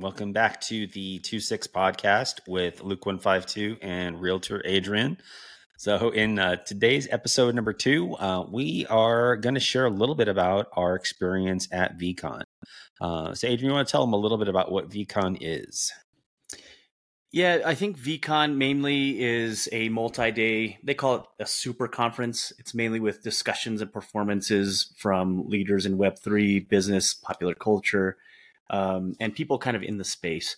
Welcome back to the 2 6 podcast with Luke152 and Realtor Adrian. So, in uh, today's episode number two, uh, we are going to share a little bit about our experience at VeeCon. Uh, so, Adrian, you want to tell them a little bit about what VeeCon is? Yeah, I think VeeCon mainly is a multi day, they call it a super conference. It's mainly with discussions and performances from leaders in Web3, business, popular culture um, and people kind of in the space.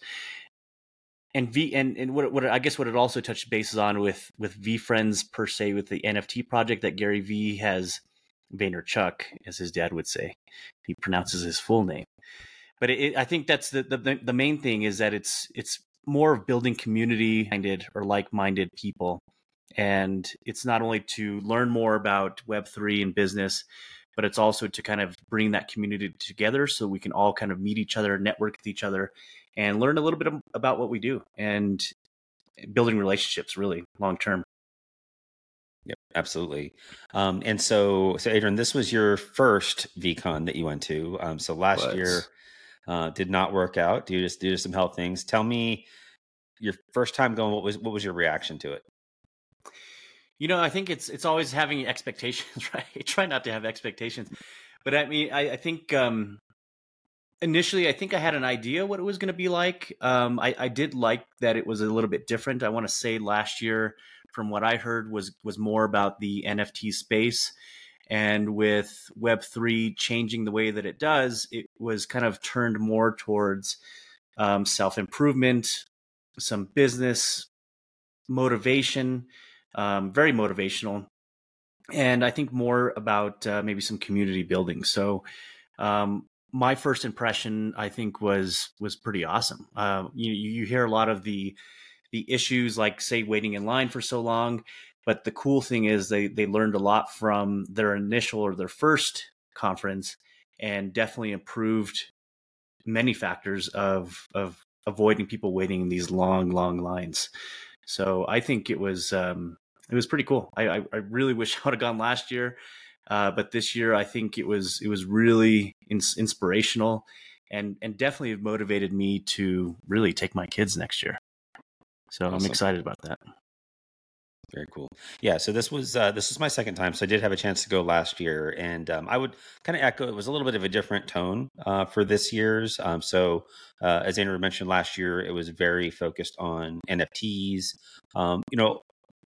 And V and, and what, what I guess what it also touched bases on with with VeeFriends per se with the NFT project that Gary Vee has Vaynerchuk, as his dad would say. He pronounces his full name. But it, I think that's the, the the main thing is that it's it's more of building community minded or like minded people. And it's not only to learn more about Web3 and business, but it's also to kind of bring that community together so we can all kind of meet each other, network with each other, and learn a little bit about what we do and building relationships really long term. Yep, absolutely. Um, and so, so Adrian, this was your first VeeCon that you went to. Um, so last was. year uh, did not work out due to due to some health things. Tell me your first time going. What was what was your reaction to it? You know, I think it's it's always having expectations, right? Try not to have expectations, but I mean, I, I think um, initially, I think I had an idea what it was going to be like. Um, I, I did like that it was a little bit different. I want to say last year, from what I heard, was was more about the NFT space, and with Web three changing the way that it does, it was kind of turned more towards um, self improvement, some business motivation um, very motivational, and I think more about uh, maybe some community building. So, um, my first impression, I think, was was pretty awesome. Uh, you you hear a lot of the the issues, like say waiting in line for so long, but the cool thing is they they learned a lot from their initial or their first conference, and definitely improved many factors of of avoiding people waiting in these long long lines. So I think it was um, it was pretty cool. I, I, I really wish I would have gone last year, uh, but this year I think it was it was really ins- inspirational, and and definitely motivated me to really take my kids next year. So awesome. I'm excited about that. Very cool. Yeah. So this was uh, this was my second time. So I did have a chance to go last year, and um, I would kind of echo. It was a little bit of a different tone uh, for this year's. Um, so uh, as Andrew mentioned last year, it was very focused on NFTs. Um, you know,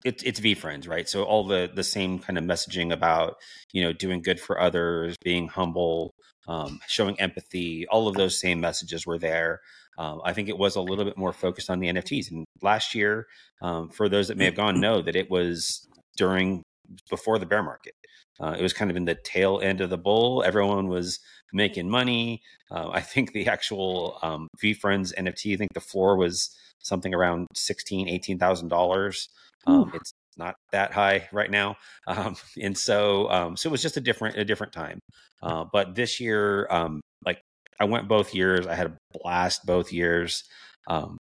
it's it's VeeFriends, right? So all the the same kind of messaging about you know doing good for others, being humble, um, showing empathy. All of those same messages were there. Um, I think it was a little bit more focused on the NFTs. And last year, um, for those that may have gone, know that it was during before the bear market. Uh, it was kind of in the tail end of the bull. Everyone was making money. Uh, I think the actual um, VeeFriends NFT, I think the floor was something around sixteen, eighteen thousand dollars. Um, it's not that high right now, um, and so um, so it was just a different a different time. Uh, but this year, um, like I went both years. I had a blast both years. Um,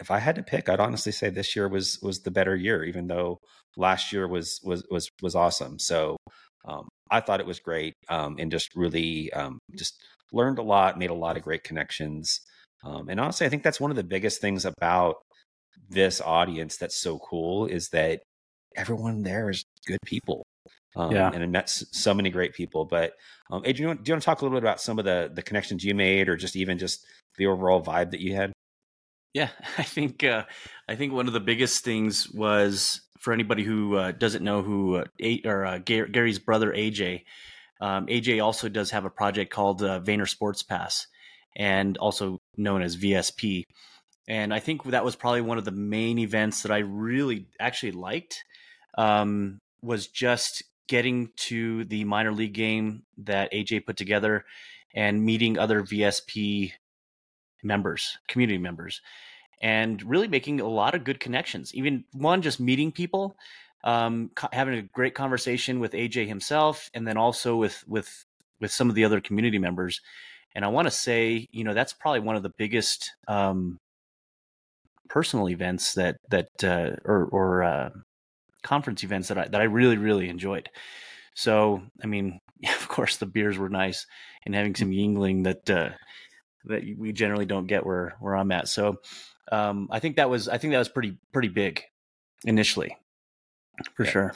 if I had to pick, I'd honestly say this year was was the better year, even though last year was was was was awesome. So um, I thought it was great, and just really just learned a lot, made a lot of great connections. and honestly, I think that's one of the biggest things about this audience that's so cool is that everyone there is good people. Um, yeah. And I met so many great people. But um, Adrian, do you want to talk a little bit about some of the the connections you made, or just even just the overall vibe that you had? Yeah, I think uh, I think one of the biggest things was for anybody who uh, doesn't know who uh, a- or uh, Gary's brother AJ. Um, AJ also does have a project called uh, Vayner Sports Pass, and also known as VSP. And I think that was probably one of the main events that I really actually liked. Um, was just getting to the minor league game that AJ put together and meeting other VSP members, community members, and really making a lot of good connections. Even one, just meeting people, um, having a great conversation with AJ himself, and then also with with with some of the other community members. And I want to say, you know, that's probably one of the biggest um, personal events that that uh, or or uh, conference events that I that I really really enjoyed. So I mean, yeah, of course the beers were nice and having some Yuengling that uh, that we generally don't get where where I'm at. So um, I think that was I think that was pretty pretty big initially, for yeah. sure.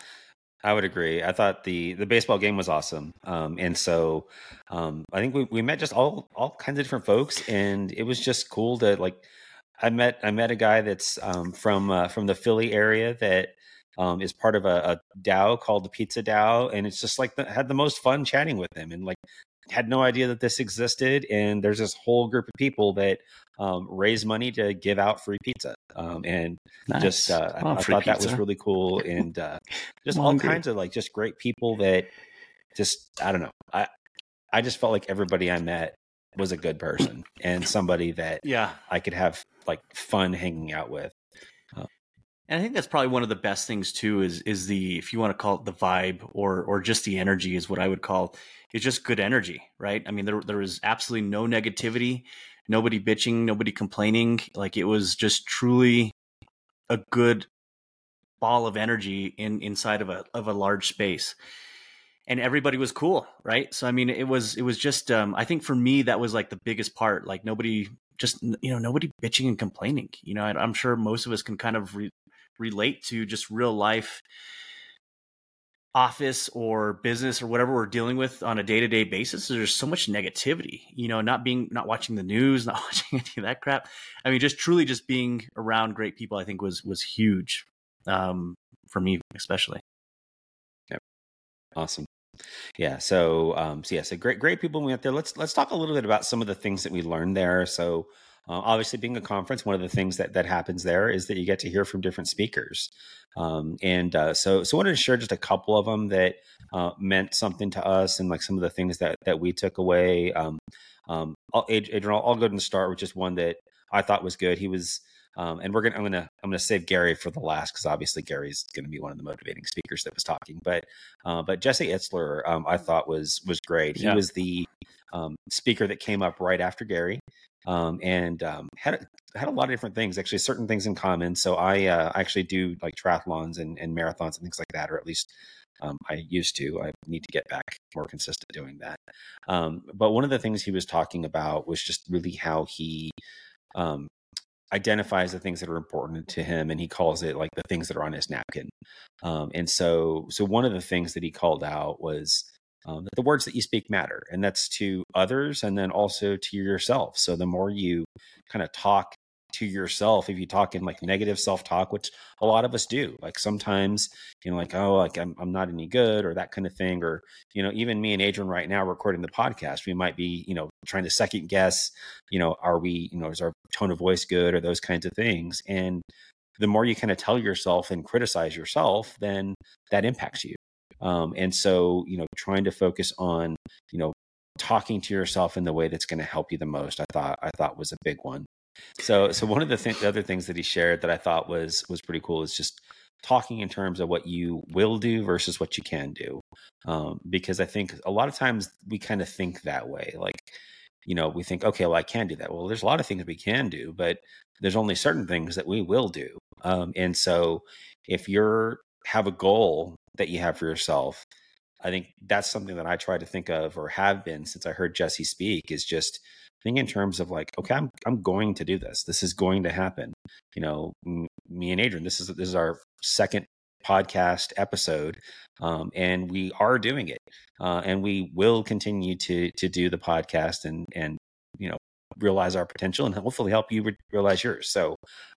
I would agree. I thought the the baseball game was awesome, um, and so um, I think we, we met just all all kinds of different folks, and it was just cool to like. I met I met a guy that's um, from uh, from the Philly area that um, is part of a, a DAO called the Pizza DAO, and it's just like the, had the most fun chatting with him, and like had no idea that this existed. And there's this whole group of people that um, raise money to give out free pizza, um, and nice. just uh, I, I thought pizza. that was really cool, and uh, just all kinds of like just great people that just I don't know I I just felt like everybody I met was a good person and somebody that yeah I could have like fun hanging out with. And I think that's probably one of the best things too is is the if you want to call it the vibe or or just the energy is what I would call it's just good energy, right? I mean there there was absolutely no negativity, nobody bitching, nobody complaining. Like it was just truly a good ball of energy in inside of a of a large space. And everybody was cool, right? So I mean it was it was just um I think for me that was like the biggest part. Like nobody just you know nobody bitching and complaining you know i'm sure most of us can kind of re- relate to just real life office or business or whatever we're dealing with on a day-to-day basis there's so much negativity you know not being not watching the news not watching any of that crap. I mean just truly just being around great people i think was was huge um, for me especially. Yep. Awesome yeah so um so yeah so great great people we went there let's let's talk a little bit about some of the things that we learned there so uh, obviously, being a conference, one of the things that that happens there is that you get to hear from different speakers, um, and uh, so so I wanted to share just a couple of them that uh, meant something to us, and like some of the things that that we took away. Um, um, I'll, Adrian, I'll, I'll go ahead and start with just one that I thought was good. He was. Um, and we're gonna I'm gonna I'm gonna save Gary for the last because obviously Gary's gonna be one of the motivating speakers that was talking. But uh, but Jesse Itzler um, I thought was was great. He yeah. was the um, speaker that came up right after Gary um, and um, had had a lot of different things. Actually, certain things in common. So I uh, actually do like triathlons and, and marathons and things like that, or at least um, I used to. I need to get back more consistent doing that. Um, but one of the things he was talking about was just really how he um, identifies the things that are important to him, and he calls it like the things that are on his napkin. Um, and so, so one of the things that he called out was um, the words that you speak matter and that's to others and then also to yourself so the more you kind of talk to yourself if you talk in like negative self-talk which a lot of us do. Like sometimes you know like oh like I'm, I'm not any good or that kind of thing or you know even me and adrian right now recording the podcast we might be you know trying to second guess you know are we you know is our tone of voice good or those kinds of things. And the more you kind of tell yourself and criticize yourself then that impacts you. Um, and so, you know, trying to focus on, you know, talking to yourself in the way that's going to help you the most, I thought, I thought was a big one. So, so one of the, th- the other things that he shared that I thought was, was pretty cool is just talking in terms of what you will do versus what you can do. Um, because I think a lot of times we kind of think that way. Like, you know, we think, okay, well, I can do that. Well, there's a lot of things we can do, but there's only certain things that we will do. Um, and so if you're have a goal that you have for yourself. I think that's something that I try to think of or have been since I heard Jesse speak is just think in terms of like, okay, I'm I'm going to do this. This is going to happen. You know, m- me and Adrian, this is this is our second podcast episode, um, and we are doing it, uh, and we will continue to to do the podcast and and you know realize our potential and hopefully help you re- realize yours. So,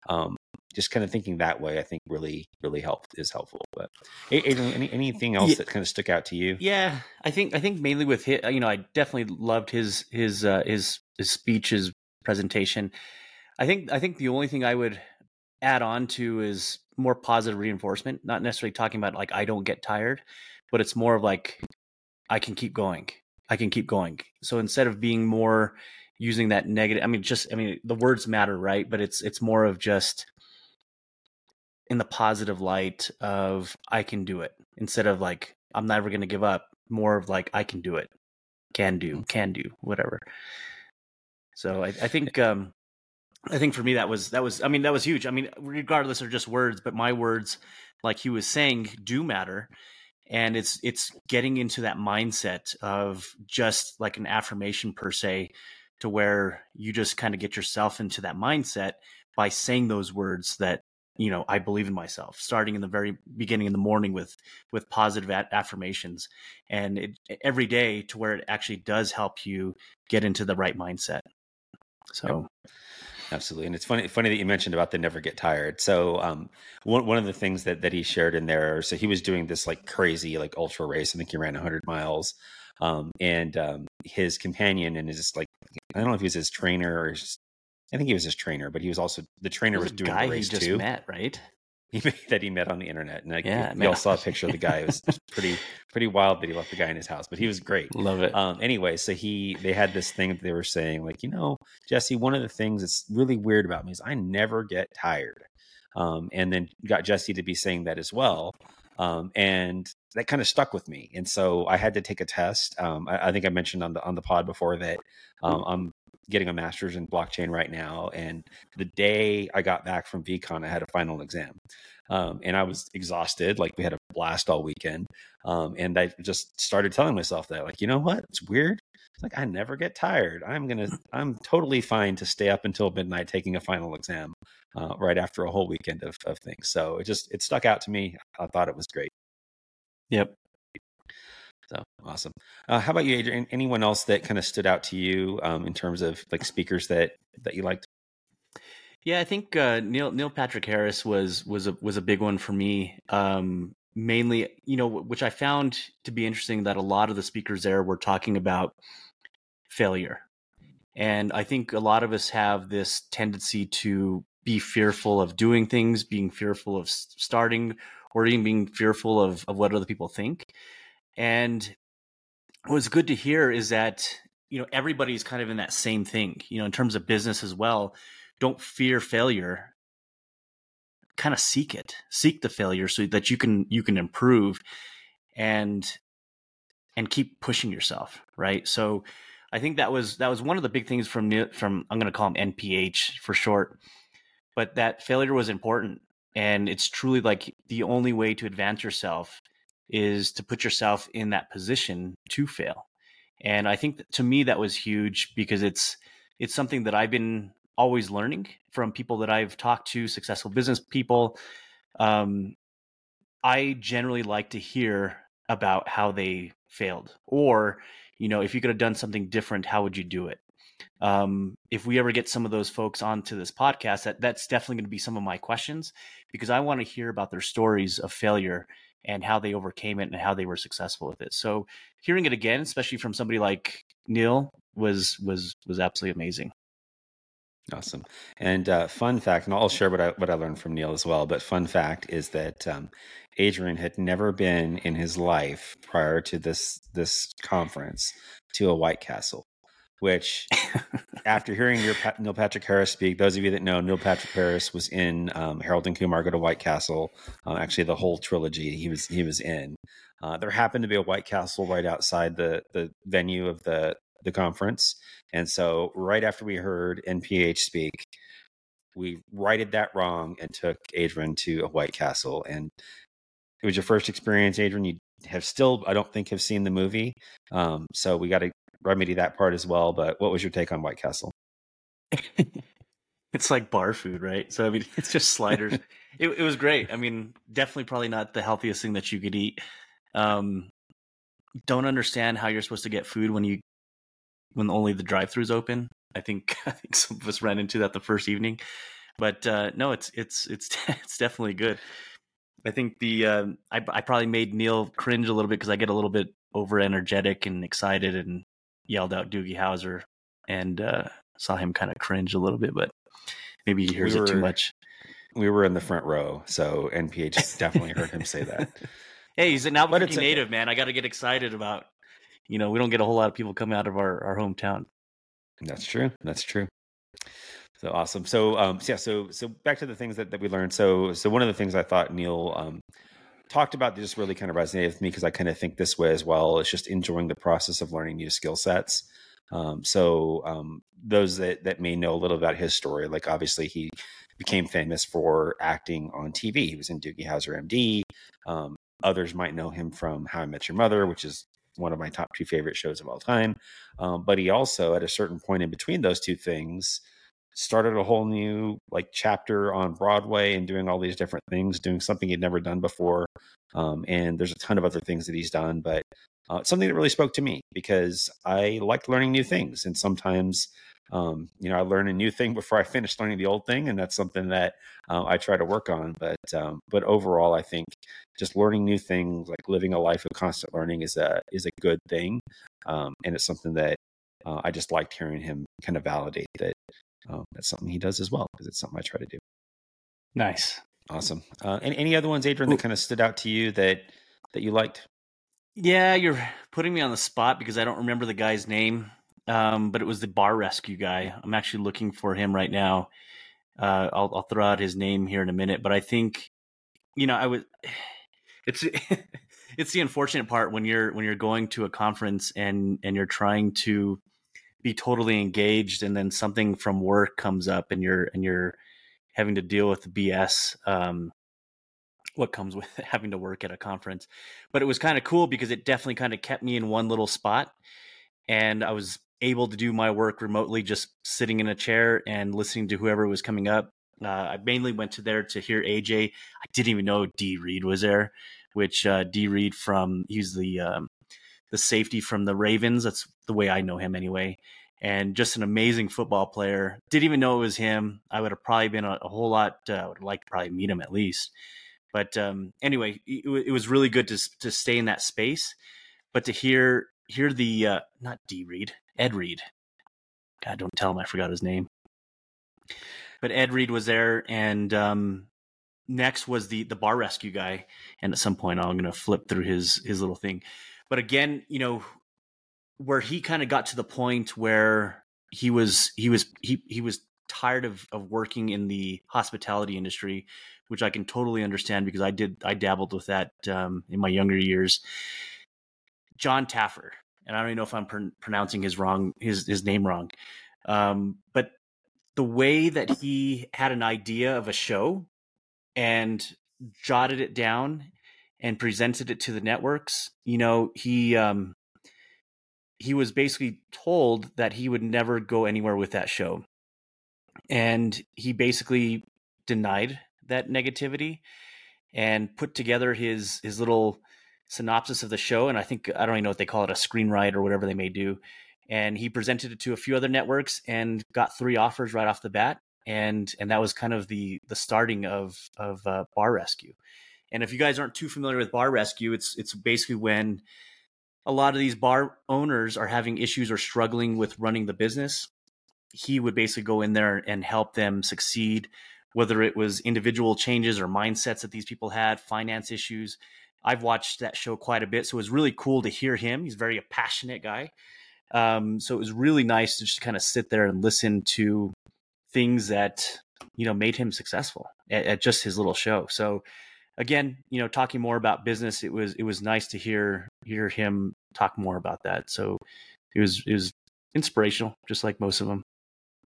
um, just kind of thinking that way, I think really, really helped is helpful. But Adrian, any, anything else yeah. that kind of stuck out to you? Yeah, I think, I think mainly with his, you know, I definitely loved his, his, uh, his, his speech, his presentation. I think, I think the only thing I would add on to is more positive reinforcement, not necessarily talking about like, I don't get tired, but it's more of like, I can keep going. I can keep going. So instead of being more using that negative, I mean, just, I mean, the words matter, right? But it's, it's more of just, in the positive light of I can do it instead of like I'm never going to give up. More of like I can do it, can do, mm. can do, whatever. So I, I think um, I think for me that was that was I mean that was huge. I mean regardless of just words, but my words, like he was saying, do matter, and it's it's getting into that mindset of just like an affirmation per se to where you just kind of get yourself into that mindset by saying those words that you know i believe in myself starting in the very beginning in the morning with with positive affirmations. And it, every day to where it actually does help you get into the right mindset so absolutely and it's funny funny that you mentioned about the never get tired so um one, one of the things that that he shared in there so he was doing this like crazy like ultra race i think he ran 100 miles um and um his companion and his like i don't know if he was his trainer or his I think he was his trainer, but he was also the trainer was, was doing guy the race he just too. Met right? He that he met on the internet, and yeah, you all saw a picture of the guy. It was pretty pretty wild that he left the guy in his house, but he was great. Love it. Um, anyway, so he they had this thing that they were saying, like, you know, Jesse, one of the things that's really weird about me is I never get tired. Um, and then got Jesse to be saying that as well. Um, and that kind of stuck with me. And so I had to take a test. Um, I, I, think I mentioned on the on the pod before that um, I'm getting a master's in blockchain right now. And the day I got back from VeeCon, I had a final exam. Um, and I was exhausted. Like we had a blast all weekend. Um, and I just started telling myself that, like, you know what? It's weird. It's like I never get tired. I'm gonna. I'm totally fine to stay up until midnight taking a final exam, uh, right after a whole weekend of, of things. So it just it stuck out to me. I thought it was great. Yep. So awesome. Uh, how about you, Adrian? Anyone else that kind of stood out to you um, in terms of like speakers that that you liked? Yeah, I think uh, Neil Neil Patrick Harris was was a was a big one for me. Um, mainly, you know, which I found to be interesting that a lot of the speakers there were talking about failure, and I think a lot of us have this tendency to be fearful of doing things, being fearful of starting, or even being fearful of of what other people think. And what's good to hear is that you know everybody's kind of in that same thing. You know, in terms of business as well. Don't fear failure. Kind of seek it, seek the failure so that you can you can improve, and and keep pushing yourself. Right. So, I think that was that was one of the big things from from I'm going to call him NPH for short, but that failure was important, and it's truly like the only way to advance yourself is to put yourself in that position to fail. And I think to me that was huge because it's it's something that I've been always learning from people that I've talked to, successful business people. Um, I generally like to hear about how they failed, or you know, if you could have done something different, how would you do it? Um, if we ever get some of those folks onto this podcast, that that's definitely going to be some of my questions because I want to hear about their stories of failure and how they overcame it and how they were successful with it. So hearing it again, especially from somebody like Neil, was was was absolutely amazing. Awesome. And uh, fun fact, and I'll share what I what I learned from Neil as well. But fun fact is that um, Adrian had never been in his life prior to this this conference to a White Castle which after hearing your Neil Patrick Harris speak, those of you that know, Neil Patrick Harris was in um, Harold and Kumar Go to White Castle. Uh, actually, the whole trilogy he was he was in. Uh, there happened to be a White Castle right outside the the venue of the the conference, and so right after we heard NPH speak, we righted that wrong and took Adrian to a White Castle. And it was your first experience, Adrian. You have still, I don't think, have seen the movie. Um, so we got to remedy that part as well. But what was your take on White Castle? it's like bar food, right? So I mean, it's just sliders. it, it, was great. I mean, definitely probably not the healthiest thing that you could eat. Um, don't understand how you're supposed to get food when you when only the drive-throughs open. I think I think some of us ran into that the first evening, but uh, no, it's it's it's it's definitely good. I think the uh, I, I probably made Neil cringe a little bit because I get a little bit over energetic and excited and yelled out Doogie Howser and uh, saw him kind of cringe a little bit, but maybe he hears we were, it too much. We were in the front row, so NPH definitely heard him say that. hey, he's an Albuquerque native, man. I got to get excited about. You know, we don't get a whole lot of people coming out of our, our hometown. That's true. That's true. So awesome. So um, so yeah. So so back to the things that, that we learned. So so one of the things I thought Neil um, talked about just really kind of resonated with me because I kind of think this way as well. It's just enjoying the process of learning new skill sets. Um, so um, those that, that may know a little about his story, like obviously he became famous for acting on TV. He was in Doogie Howser MD. Um, others might know him from How I Met Your Mother, which is one of my top two favorite shows of all time. Um, but he also, at a certain point in between those two things, started a whole new like chapter on Broadway and doing all these different things, doing something he'd never done before. Um, and there's a ton of other things that he's done, but uh, something that really spoke to me because I like learning new things, and sometimes um, you know, I learn a new thing before I finish learning the old thing, and that's something that uh, I try to work on. But um, but overall, I think just learning new things, like living a life of constant learning, is a is a good thing, um, and it's something that uh, I just liked hearing him kind of validate that um, that's something he does as well because it's something I try to do. Nice, awesome. Uh, any any other ones, Adrian, that kind of stood out to you that that you liked? Yeah, you're putting me on the spot because I don't remember the guy's name um, but it was the bar rescue guy. I'm actually looking for him right now. Uh, I'll, I'll throw out his name here in a minute, but I think, you know, I was. It's it's the unfortunate part when you're when you're going to a conference and and you're trying to be totally engaged, and then something from work comes up, and you're and you're having to deal with the BS. Um, what comes with having to work at a conference, but it was kind of cool because it definitely kind of kept me in one little spot, and I was able to do my work remotely, just sitting in a chair and listening to whoever was coming up. Uh, I mainly went to there to hear AJ. I didn't even know D Reed was there, which uh, D Reed from he's the um, the safety from the Ravens. That's the way I know him anyway. And just an amazing football player. Didn't even know it was him. I would have probably been a, a whole lot. Uh, I would like to probably meet him at least. But um, anyway, it, it was really good to to stay in that space. But to hear hear the uh, not D Reed, Ed Reed. God, don't tell him I forgot his name. But Ed Reed was there, and um, next was the the bar rescue guy. And at some point, I'm going to flip through his his little thing. But again, you know, where he kind of got to the point where he was he was he he was tired of of working in the hospitality industry, which I can totally understand because I did I dabbled with that um, in my younger years. Jon Taffer and I don't even know if I'm pr- pronouncing his wrong his his name wrong. Um, but the way that he had an idea of a show and jotted it down and presented it to the networks, you know, he um, he was basically told that he would never go anywhere with that show, and he basically denied that negativity and put together his his little synopsis of the show, and I think I don't even know what they call it, a screenwrite or whatever they may do. And he presented it to a few other networks and got three offers right off the bat, and and that was kind of the the starting of of uh, Bar Rescue. And if you guys aren't too familiar with Bar Rescue, it's it's basically when a lot of these bar owners are having issues or struggling with running the business. He would basically go in there and help them succeed, whether it was individual changes or mindsets that these people had, finance issues I've watched that show quite a bit, so it was really cool to hear him. He's very a passionate guy. Um, so it was really nice to just kind of sit there and listen to things that you know made him successful at, at, just his little show. So again, you know, talking more about business, it was it was nice to hear hear him talk more about that. So it was it was inspirational, just like most of them.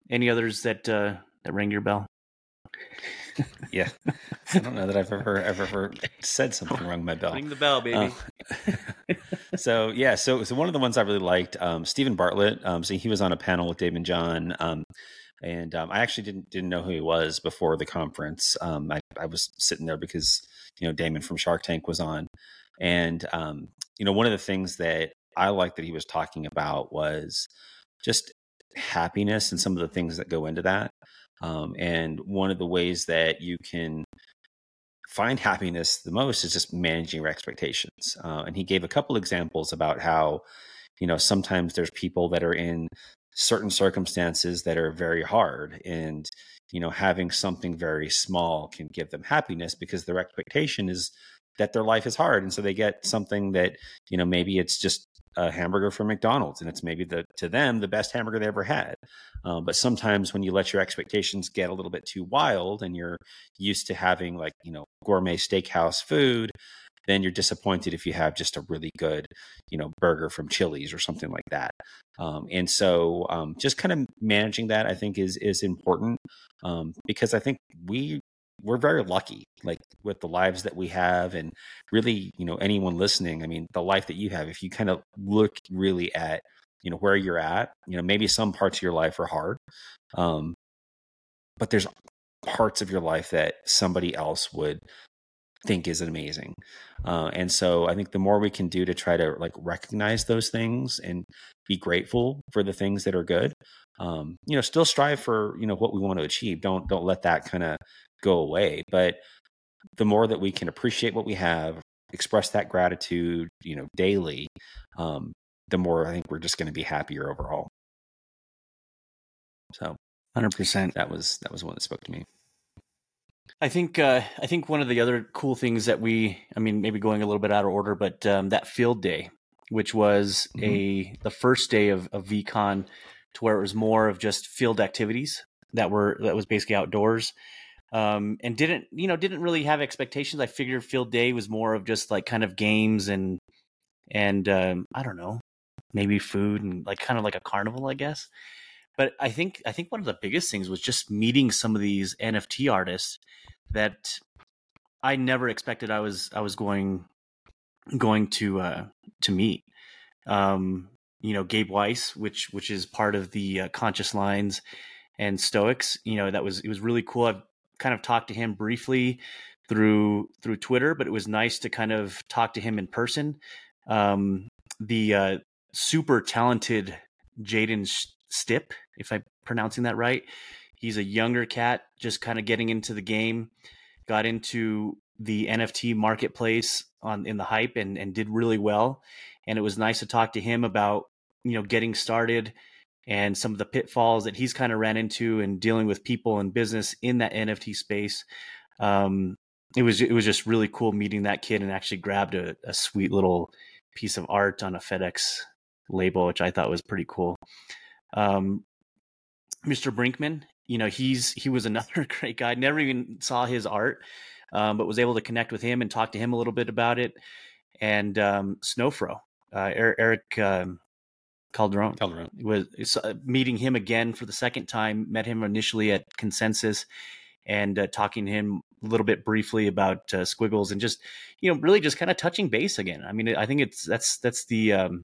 Any others that uh, that rang your bell? yeah, I don't know that I've ever ever, ever said something wrong. My bell. Ring the bell, baby. Uh, so yeah, so so one of the ones I really liked, um, Steven Bartlett. Um, so he was on a panel with Daymond John. Um, and um, I actually didn't didn't know who he was before the conference. Um, I, I was sitting there because you know Daymond from Shark Tank was on, and um, you know one of the things that I liked that he was talking about was just happiness and some of the things that go into that. Um, and one of the ways that you can find happiness the most is just managing your expectations. Uh, and he gave a couple examples about how, you know, sometimes there's people that are in certain circumstances that are very hard and you know having something very small can give them happiness because their expectation is that their life is hard and so they get something that you know maybe it's just a hamburger from McDonald's, and it's maybe the to them the best hamburger they ever had. Um, but sometimes when you let your expectations get a little bit too wild, and you're used to having like you know gourmet steakhouse food, then you're disappointed if you have just a really good you know burger from Chili's or something like that. Um, and so um, just kind of managing that, I think, is is important um, because I think we we're very lucky, like with the lives that we have, and really, you know, anyone listening. I mean, the life that you have. If you kind of look really at, you know, where you're at, you know, maybe some parts of your life are hard, um, but there's parts of your life that somebody else would think is amazing. Uh, and so I think the more we can do to try to like recognize those things and be grateful for the things that are good, um, you know, still strive for, you know, what we want to achieve. Don't, don't let that kind of go away. But the more that we can appreciate what we have, express that gratitude, you know, daily, um, the more I think we're just going to be happier overall. So, hundred percent. That was that was one that spoke to me. I think uh, I think one of the other cool things that we, I mean, maybe going a little bit out of order, but um, that field day, which was mm-hmm. a the first day of, of VeeCon, to where it was more of just field activities that were that was basically outdoors, um, and didn't you know didn't really have expectations. I figured field day was more of just like kind of games and and um, I don't know, maybe food and like kind of like a carnival, I guess. But I think I think one of the biggest things was just meeting some of these NFT artists that I never expected I was I was going going to uh, to meet. Um, you know, Gabe Weis, which which is part of the uh, Conscious Lines and Stoics. You know, that was it was really cool. I've kind of talked to him briefly through through Twitter, but it was nice to kind of talk to him in person. Um, the uh, super talented Jaden Stip, if I'm pronouncing that right, He's a younger cat, just kind of getting into the game, got into the NFT marketplace on in the hype and and did really well. And it was nice to talk to him about you know getting started and some of the pitfalls that he's kind of ran into and dealing with people and business in that NFT space. Um, it was it was just really cool meeting that kid and actually grabbed a, a sweet little piece of art on a FedEx label, which I thought was pretty cool. Um, Mr. Brinkman, you know, he's he was another great guy. Never even saw his art, um, but was able to connect with him and talk to him a little bit about it. And um, Snowfro, uh, Eric um, Calderon, Calderon was uh, meeting him again for the second time. Met him initially at Consensus, and uh, talking to him a little bit briefly about uh, Squiggles, and just you know, really just kind of touching base again. I mean, I think it's that's that's the um,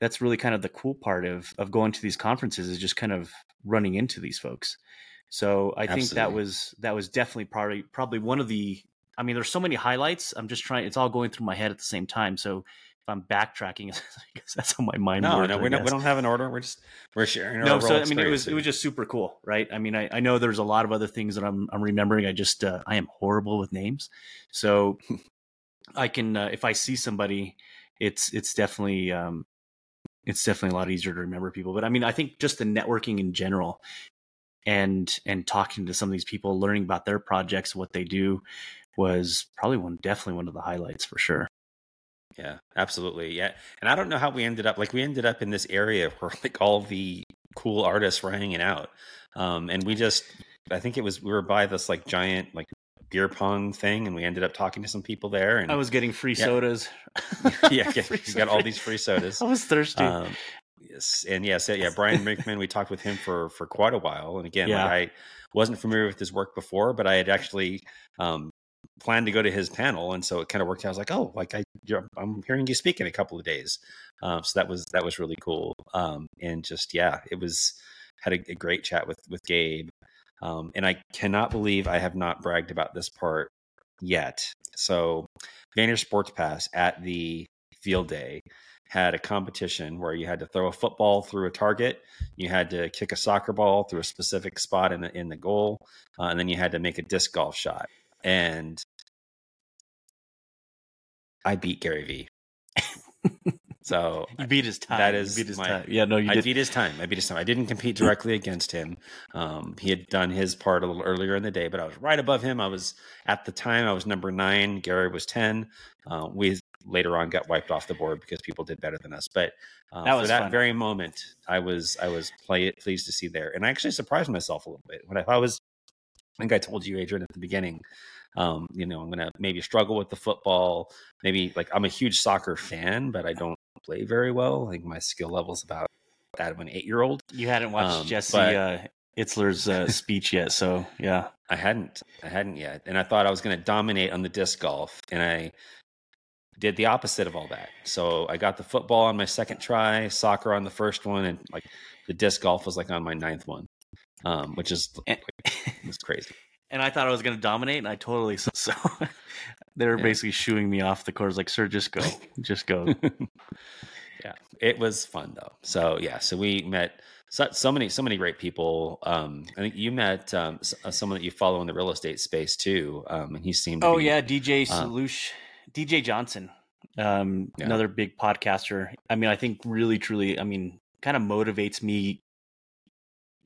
that's really kind of the cool part of of going to these conferences is just kind of running into these folks. So I Absolutely. think that was that was definitely probably probably one of the. I mean, there's so many highlights. I'm just trying. It's all going through my head at the same time. So if I'm backtracking, I guess that's how my mind no, works. No, we don't. We don't have an order. We're just we're sharing. no, so I mean, it was it was just super cool, right? I mean, I, I know there's a lot of other things that I'm I'm remembering. I just uh, I am horrible with names, so I can uh, if I see somebody, it's it's definitely um, it's definitely a lot easier to remember people. But I mean, I think just the networking in general and and talking to some of these people, learning about their projects, what they do, was probably one definitely one of the highlights for sure. Yeah, absolutely. Yeah, and I don't know how we ended up like we ended up in this area where like all the cool artists were hanging out, um, and we just I think it was we were by this like giant like beer pong thing, and we ended up talking to some people there. And I was getting free yeah. sodas. yeah, yeah you got all these free sodas. I was thirsty. Um, Yes, and yes, yeah, Brian Brinkman. we talked with him for for quite a while, and again, yeah. like I wasn't familiar with his work before, but I had actually um, planned to go to his panel, and so it kind of worked out. I was like, oh, like I, I'm hearing you speak in a couple of days, um, so that was that was really cool, um, and just yeah, it was had a, a great chat with with Gabe, um, and I cannot believe I have not bragged about this part yet. So, Vayner Sports Pass at the field day had a competition where you had to throw a football through a target, you had to kick a soccer ball through a specific spot in the in the goal, uh, and then you had to make a disc golf shot. And I beat Gary Vee. So you beat his time. That is beat his my, time. Yeah, no, you I did. beat his time. I beat his time. I didn't compete directly against him. Um, he had done his part a little earlier in the day, but I was right above him. I was at the time I was number nine. Gary was ten. Uh, we later on got wiped off the board because people did better than us. But uh, that for that fun. very moment, I was I was play, pleased to see there, and I actually surprised myself a little bit when I, I was. I think I told you, Adrian, at the beginning. Um, you know, I'm gonna maybe struggle with the football. Maybe like I'm a huge soccer fan, but I don't play very well. I think my skill level's about that of an eight year old. You hadn't watched um, Jesse but, uh, Itzler's uh, speech yet, so yeah. I hadn't. I hadn't yet, and I thought I was going to dominate on the disc golf, and I did the opposite of all that. So I got the football on my second try, soccer on the first one, and like the disc golf was like on my ninth one, um, which is like, it's crazy. And I thought I was going to dominate, and I totally so. they were yeah. basically shooing me off the course, like, "Sir, just go, just go." yeah, it was fun though. So yeah, so we met so, so many so many great people. Um, I think you met um, uh, someone that you follow in the real estate space too, um, and he seemed. oh be, yeah, DJ Solush, um, DJ Johnson, um, yeah. another big podcaster. I mean, I think really truly, I mean, kind of motivates me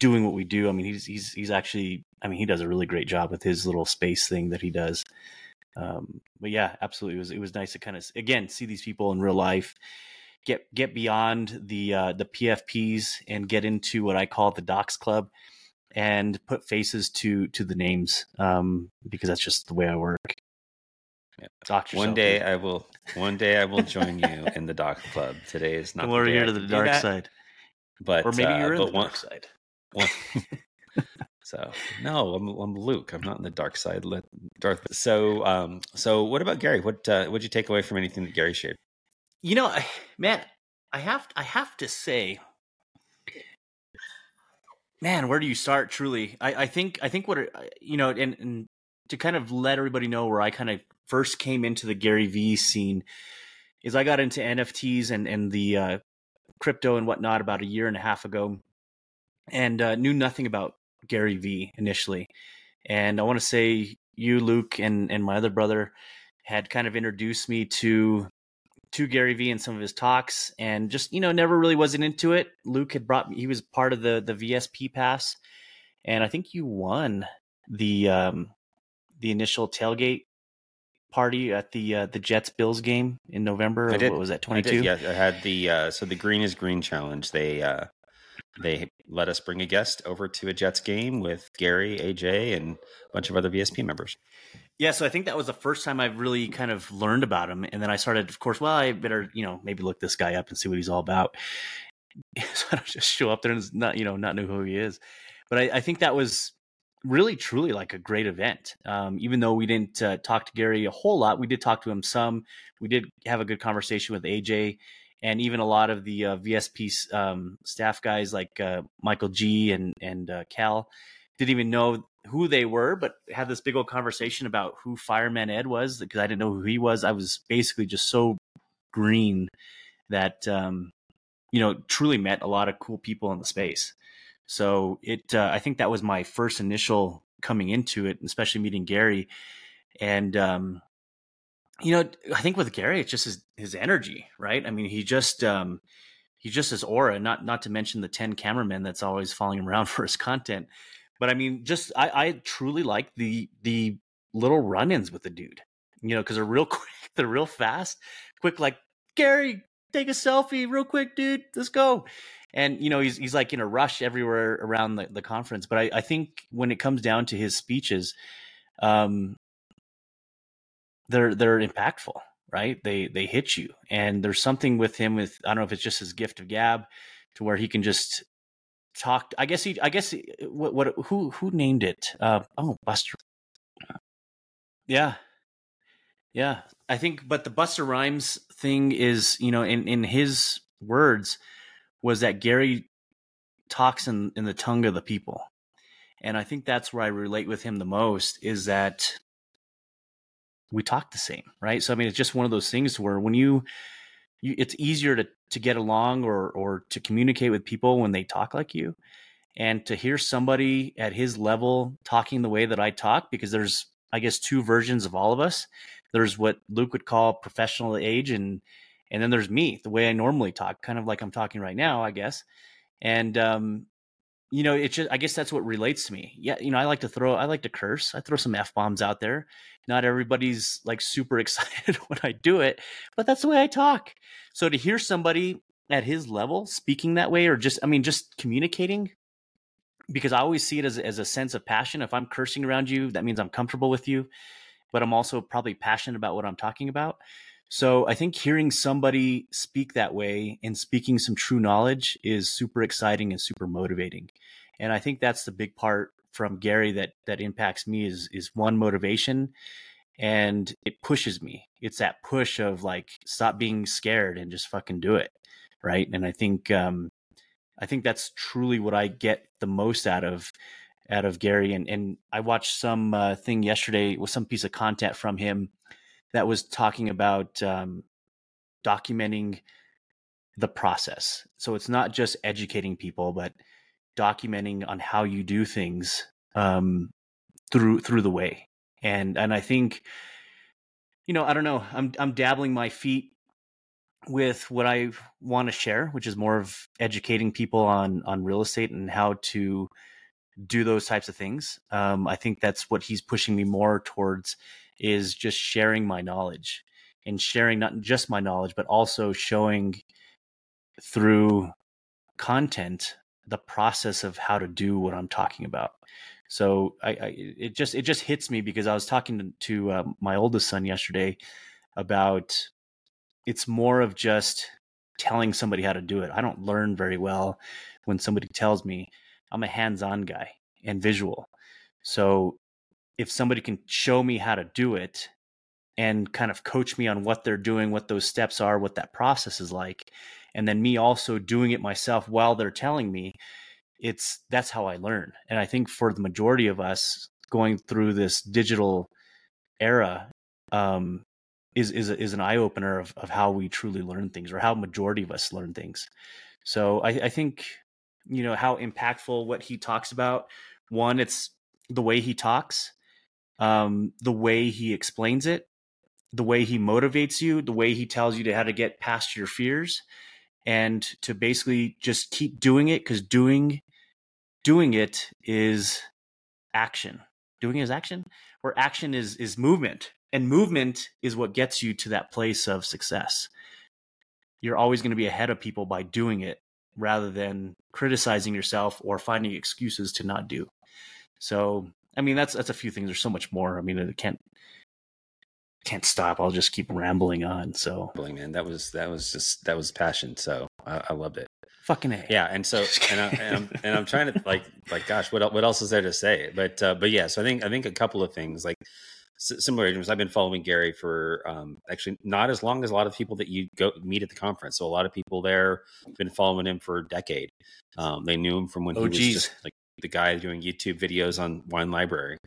doing what we do. I mean, he's he's he's actually, I mean, he does a really great job with his little space thing that he does. Um, but yeah, absolutely, it was it was nice to kind of again see these people in real life get get beyond the uh, the PFPs and get into what I call the Docs Club and put faces to to the names um, because that's just the way I work. Yeah. one day I will. One day I will join you in the Doc Club. Today is not. We're here to the dark side, but or maybe uh, you're in the one, dark side. So no, I'm, I'm Luke. I'm not in the dark side. Darth. So um, so what about Gary? What uh, did you take away from anything that Gary shared? You know, man, I have I have to say, man, where do you start? Truly, I, I think I think what you know, and, and to kind of let everybody know where I kind of first came into the Gary Vee scene is I got into NFTs and and the uh, crypto and whatnot about a year and a half ago, and uh, knew nothing about Gary Vee initially. And I want to say you, Luke, and and my other brother had kind of introduced me to to Gary Vee and some of his talks, and just you know never really wasn't into it. Luke had brought me; he was part of the the VSP pass, and I think you won the um, the initial tailgate party at the uh, the Jets Bills game in November. I did. What was that? Twenty two. Yeah, I had the uh, so the Green is Green challenge. They uh, they let us bring a guest over to a Jets game with Gary, AJ, and a bunch of other VSP members. Yeah, so I think that was the first time I really kind of learned about him, and then I started, of course. Well, I better, you know, maybe look this guy up and see what he's all about. So I don't just show up there and not, you know, not know who he is. But I, I think that was really, truly like a great event. Um, even though we didn't uh, talk to Gary a whole lot, we did talk to him some. We did have a good conversation with AJ, and even a lot of the uh, VSP um, staff guys like uh, Michael G and and uh, Cal didn't even know who they were, but had this big old conversation about who Fireman Ed was because I didn't know who he was. I was basically just so green that um, you know truly met a lot of cool people in the space. So it, uh, I think that was my first initial coming into it, especially meeting Gary. And um, you know, I think with Gary, it's just his his energy, right? I mean, he just um, he just his aura. Not not to mention the ten cameramen that's always following him around for his content. But I mean, just I, I truly like the the little run-ins with the dude. You know, because they're real quick, they're real fast, quick. Like Gary, take a selfie, real quick, dude. Let's go. And you know, he's he's like in a rush everywhere around the, the conference. But I, I think when it comes down to his speeches, um, they're they're impactful, right? They they hit you, and there's something with him with I don't know if it's just his gift of gab, to where he can just talk. I guess he. I guess he, what, what? Who? Who named it? Uh, oh, Busta. Yeah, yeah. I think, but the Busta Rhymes thing is, you know, in in his words, was that Gary talks in in the tongue of the people, and I think that's where I relate with him the most. Is that we talk the same, right? So I mean, it's just one of those things where when you, you it's easier to to get along or or to communicate with people when they talk like you and to hear somebody at his level talking the way that I talk because there's I guess two versions of all of us. There's what Luke would call professional age and and then there's me, the way I normally talk, kind of like I'm talking right now, I guess. And um you know, it's just I guess that's what relates to me. Yeah, you know, I like to throw I like to curse. I throw some F bombs out there. Not everybody's like super excited when I do it, but that's the way I talk. So to hear somebody at his level speaking that way or just I mean just communicating because I always see it as as a sense of passion. If I'm cursing around you, that means I'm comfortable with you, but I'm also probably passionate about what I'm talking about. So I think hearing somebody speak that way and speaking some true knowledge is super exciting and super motivating. and I think that's the big part from Gary that that impacts me is is one motivation and it pushes me. It's that push of like stop being scared and just fucking do it, right? And I think um I think that's truly what I get the most out of out of Gary and and I watched some uh, thing yesterday with some piece of content from him that was talking about um documenting the process. So it's not just educating people, but documenting on how you do things um, through through the way. And and I think, you know, I don't know. I'm I'm dabbling my feet with what I want to share, which is more of educating people on on real estate and how to do those types of things. Um, I think that's what he's pushing me more towards is just sharing my knowledge and sharing not just my knowledge, but also showing through content the process of how to do what I'm talking about. So I, I it just it just hits me because I was talking to, to uh, my oldest son yesterday about it's more of just telling somebody how to do it. I don't learn very well when somebody tells me. I'm a hands-on guy and visual. So if somebody can show me how to do it and kind of coach me on what they're doing, what those steps are, what that process is like, and then me also doing it myself while they're telling me it's that's how i learn. And i think for the majority of us going through this digital era um, is is is an eye opener of, of how we truly learn things or how majority of us learn things. So I, I think you know how impactful what he talks about one it's the way he talks um, the way he explains it the way he motivates you the way he tells you to how to get past your fears and to basically just keep doing it because doing doing it is action. Doing it is action where action is is movement and movement is what gets you to that place of success. You're always going to be ahead of people by doing it rather than criticizing yourself or finding excuses to not do. So i mean that's that's a few things there's so much more i mean it can't can't stop. I'll just keep rambling on. So, man, that was that was just that was passion. So I, I loved it. Fucking a. Yeah, and so and, I, and I'm and I'm trying to like like gosh, what what else is there to say? But uh, but yeah, so I think I think a couple of things like similar I've been following Gary for um, actually not as long as a lot of people that you go meet at the conference. So a lot of people there have been following him for a decade. Um, they knew him from when oh, he was geez. just like the guy doing YouTube videos on Wine Library.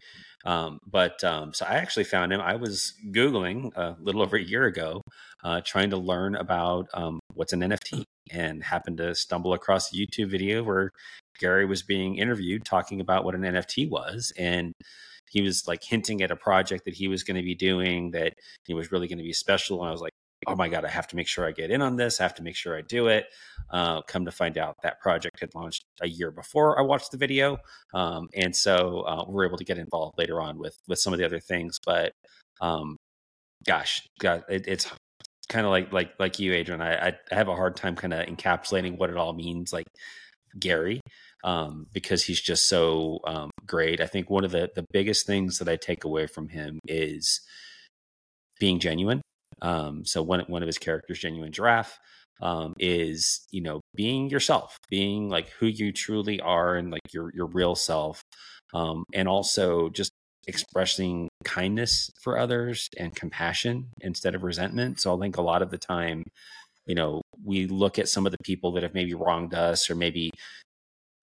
Um, but um, so I actually found him. I was Googling a little over a year ago, uh, trying to learn about um, what's an NFT and happened to stumble across a YouTube video where Gary was being interviewed talking about what an NFT was. And he was like hinting at a project that he was going to be doing that he was really going to be special. And I was like, oh my god i have to make sure i get in on this. I have to make sure i do it. Uh, come to find out that project had launched a year before i watched the video. Um, and so uh, we are able to get involved later on with with some of the other things but um, gosh god it, it's kind of like like like you adrian. I, I have a hard time kind of encapsulating what it all means like gary um, because he's just so um, great. I think one of the the biggest things that i take away from him is being genuine um, so one one of his characters, genuine giraffe, um, is you know being yourself, being like who you truly are, and like your your real self, um, and also just expressing kindness for others and compassion instead of resentment. So I think a lot of the time, you know, we look at some of the people that have maybe wronged us or maybe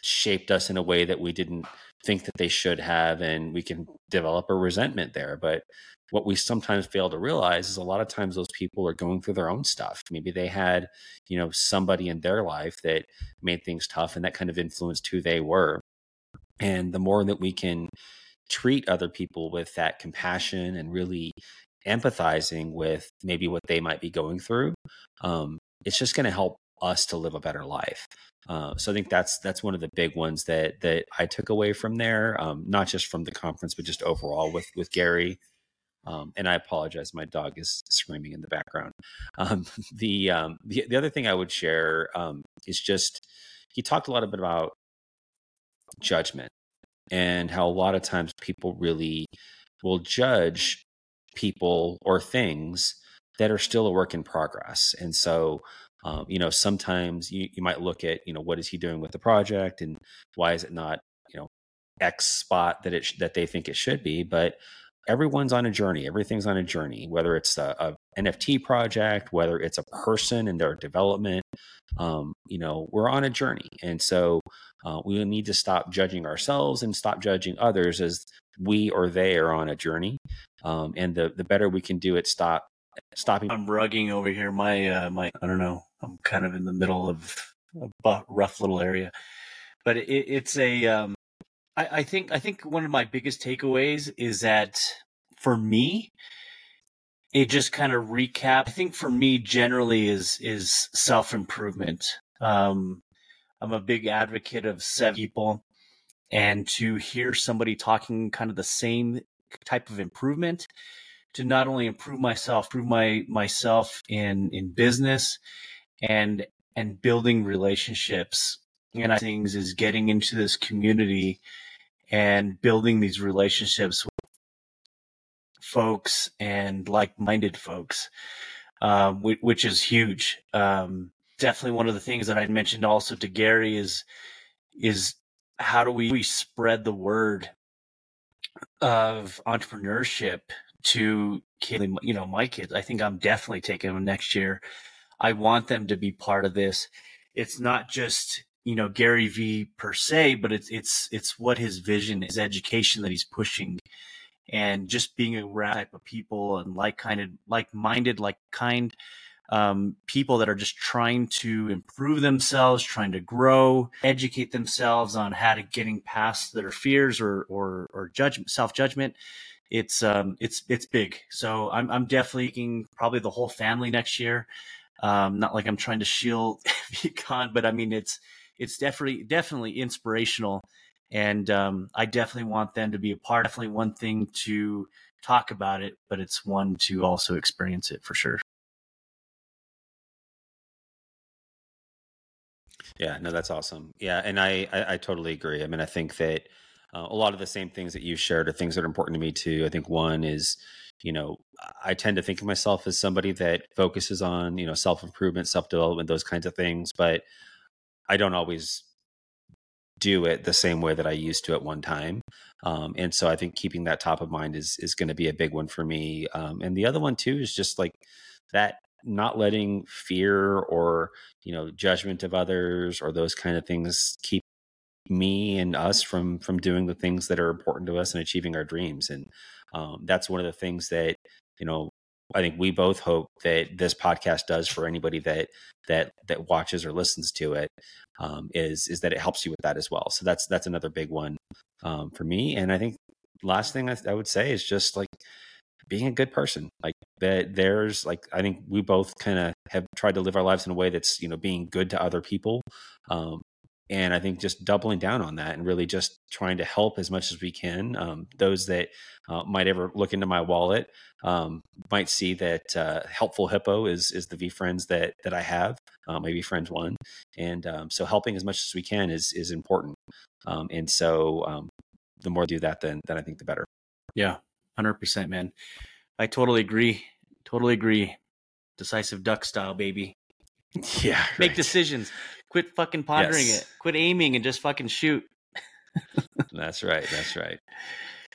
shaped us in a way that we didn't think that they should have and we can develop a resentment there but what we sometimes fail to realize is a lot of times those people are going through their own stuff. Maybe they had, you know, somebody in their life that made things tough and that kind of influenced who they were. And the more that we can treat other people with that compassion and really empathizing with maybe what they might be going through, um, it's just going to help us to live a better life. Uh, so I think that's that's one of the big ones that that I took away from there, um, not just from the conference, but just overall with with Gary. Um, and I apologize, my dog is screaming in the background. Um, the, um, the, the other thing I would share um, is just he talked a lot bit about judgment and how a lot of times people really will judge people or things that are still a work in progress. And so, um, you know, sometimes you, you might look at, you know, what is he doing with the project and why is it not you know, X spot that it sh- that they think it should be, but everyone's on a journey. Everything's on a journey, whether it's a, a NFT project, whether it's a person in their development. Um, you know, we're on a journey, and so uh, we need to stop judging ourselves and stop judging others as we or they are on a journey. Um, and the the better we can do it, stop stopping. I'm rugging over here. My uh, my I don't know. I'm kind of in the middle of a rough little area, but it, it's a. Um, I, I think I think one of my biggest takeaways is that for me, it just kind of recap. I think for me generally is is self improvement. Um, I'm a big advocate of seven people, and to hear somebody talking kind of the same type of improvement to not only improve myself, improve my myself in in business and and building relationships and I things is getting into this community and building these relationships with folks and like-minded folks, uh, which, which, is huge. Um, definitely one of the things that I mentioned also to Gary is is how do we, we spread the word of entrepreneurship to you know my kids. I think i'm definitely taking them next year. I want them to be part of this. It's not just you know gary vee per se but it's it's it's what his vision his education that he's pushing and just being around type of people and like kind like minded like kind um, people that are just trying to improve themselves, trying to grow, educate themselves on how to getting past their fears or or, or judgment, self judgment, it's um it's it's big. So I'm I'm definitely thinking probably the whole family next year. Um, not like I'm trying to shield VeeCon, but I mean it's it's definitely definitely inspirational, and um, I definitely want them to be a part. Definitely one thing to talk about it, but it's one to also experience it for sure. Yeah, no, that's awesome. Yeah, and I, I, I totally agree. I mean, I think that uh, a lot of the same things that you shared are things that are important to me too. I think one is, you know, I tend to think of myself as somebody that focuses on, you know, self improvement, self development, those kinds of things, but I don't always do it the same way that I used to at one time. Um, and so I think keeping that top of mind is is going to be a big one for me. Um, and the other one too is just like that not letting fear or you know judgment of others or those kind of things keep me and us from from doing the things that are important to us and achieving our dreams and um, that's one of the things that you know i think we both hope that this podcast does for anybody that that that watches or listens to it um, is is that it helps you with that as well. So that's that's another big one um, for me. And i think last thing I, I would say is just like being a good person. Like that there's like i think we both kind of have tried to live our lives in a way that's you know being good to other people um, and I think just doubling down on that and really just trying to help as much as we can. Um, those that uh, might ever look into my wallet um, might see that uh, helpful hippo is is the VeeFriends that that I have, uh, my VeeFriends one, and um, so helping as much as we can is is important. Um, and so um, the more we do that, then then I think the better. Yeah, hundred percent, man. I totally agree. Totally agree. Decisive duck style, baby. Yeah. Make decisions. Quit fucking pondering yes. it. Quit aiming and just fucking shoot. that's right. That's right.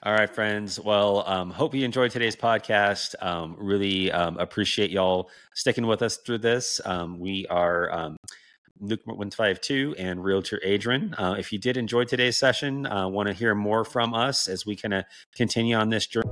All right, friends. Well, um, hope you enjoyed today's podcast. Um, really um, appreciate y'all sticking with us through this. Um, we are um, Luke one five two and Realtor Adrian. Uh, if you did enjoy today's session, uh, want to hear more from us as we kind of continue on this journey.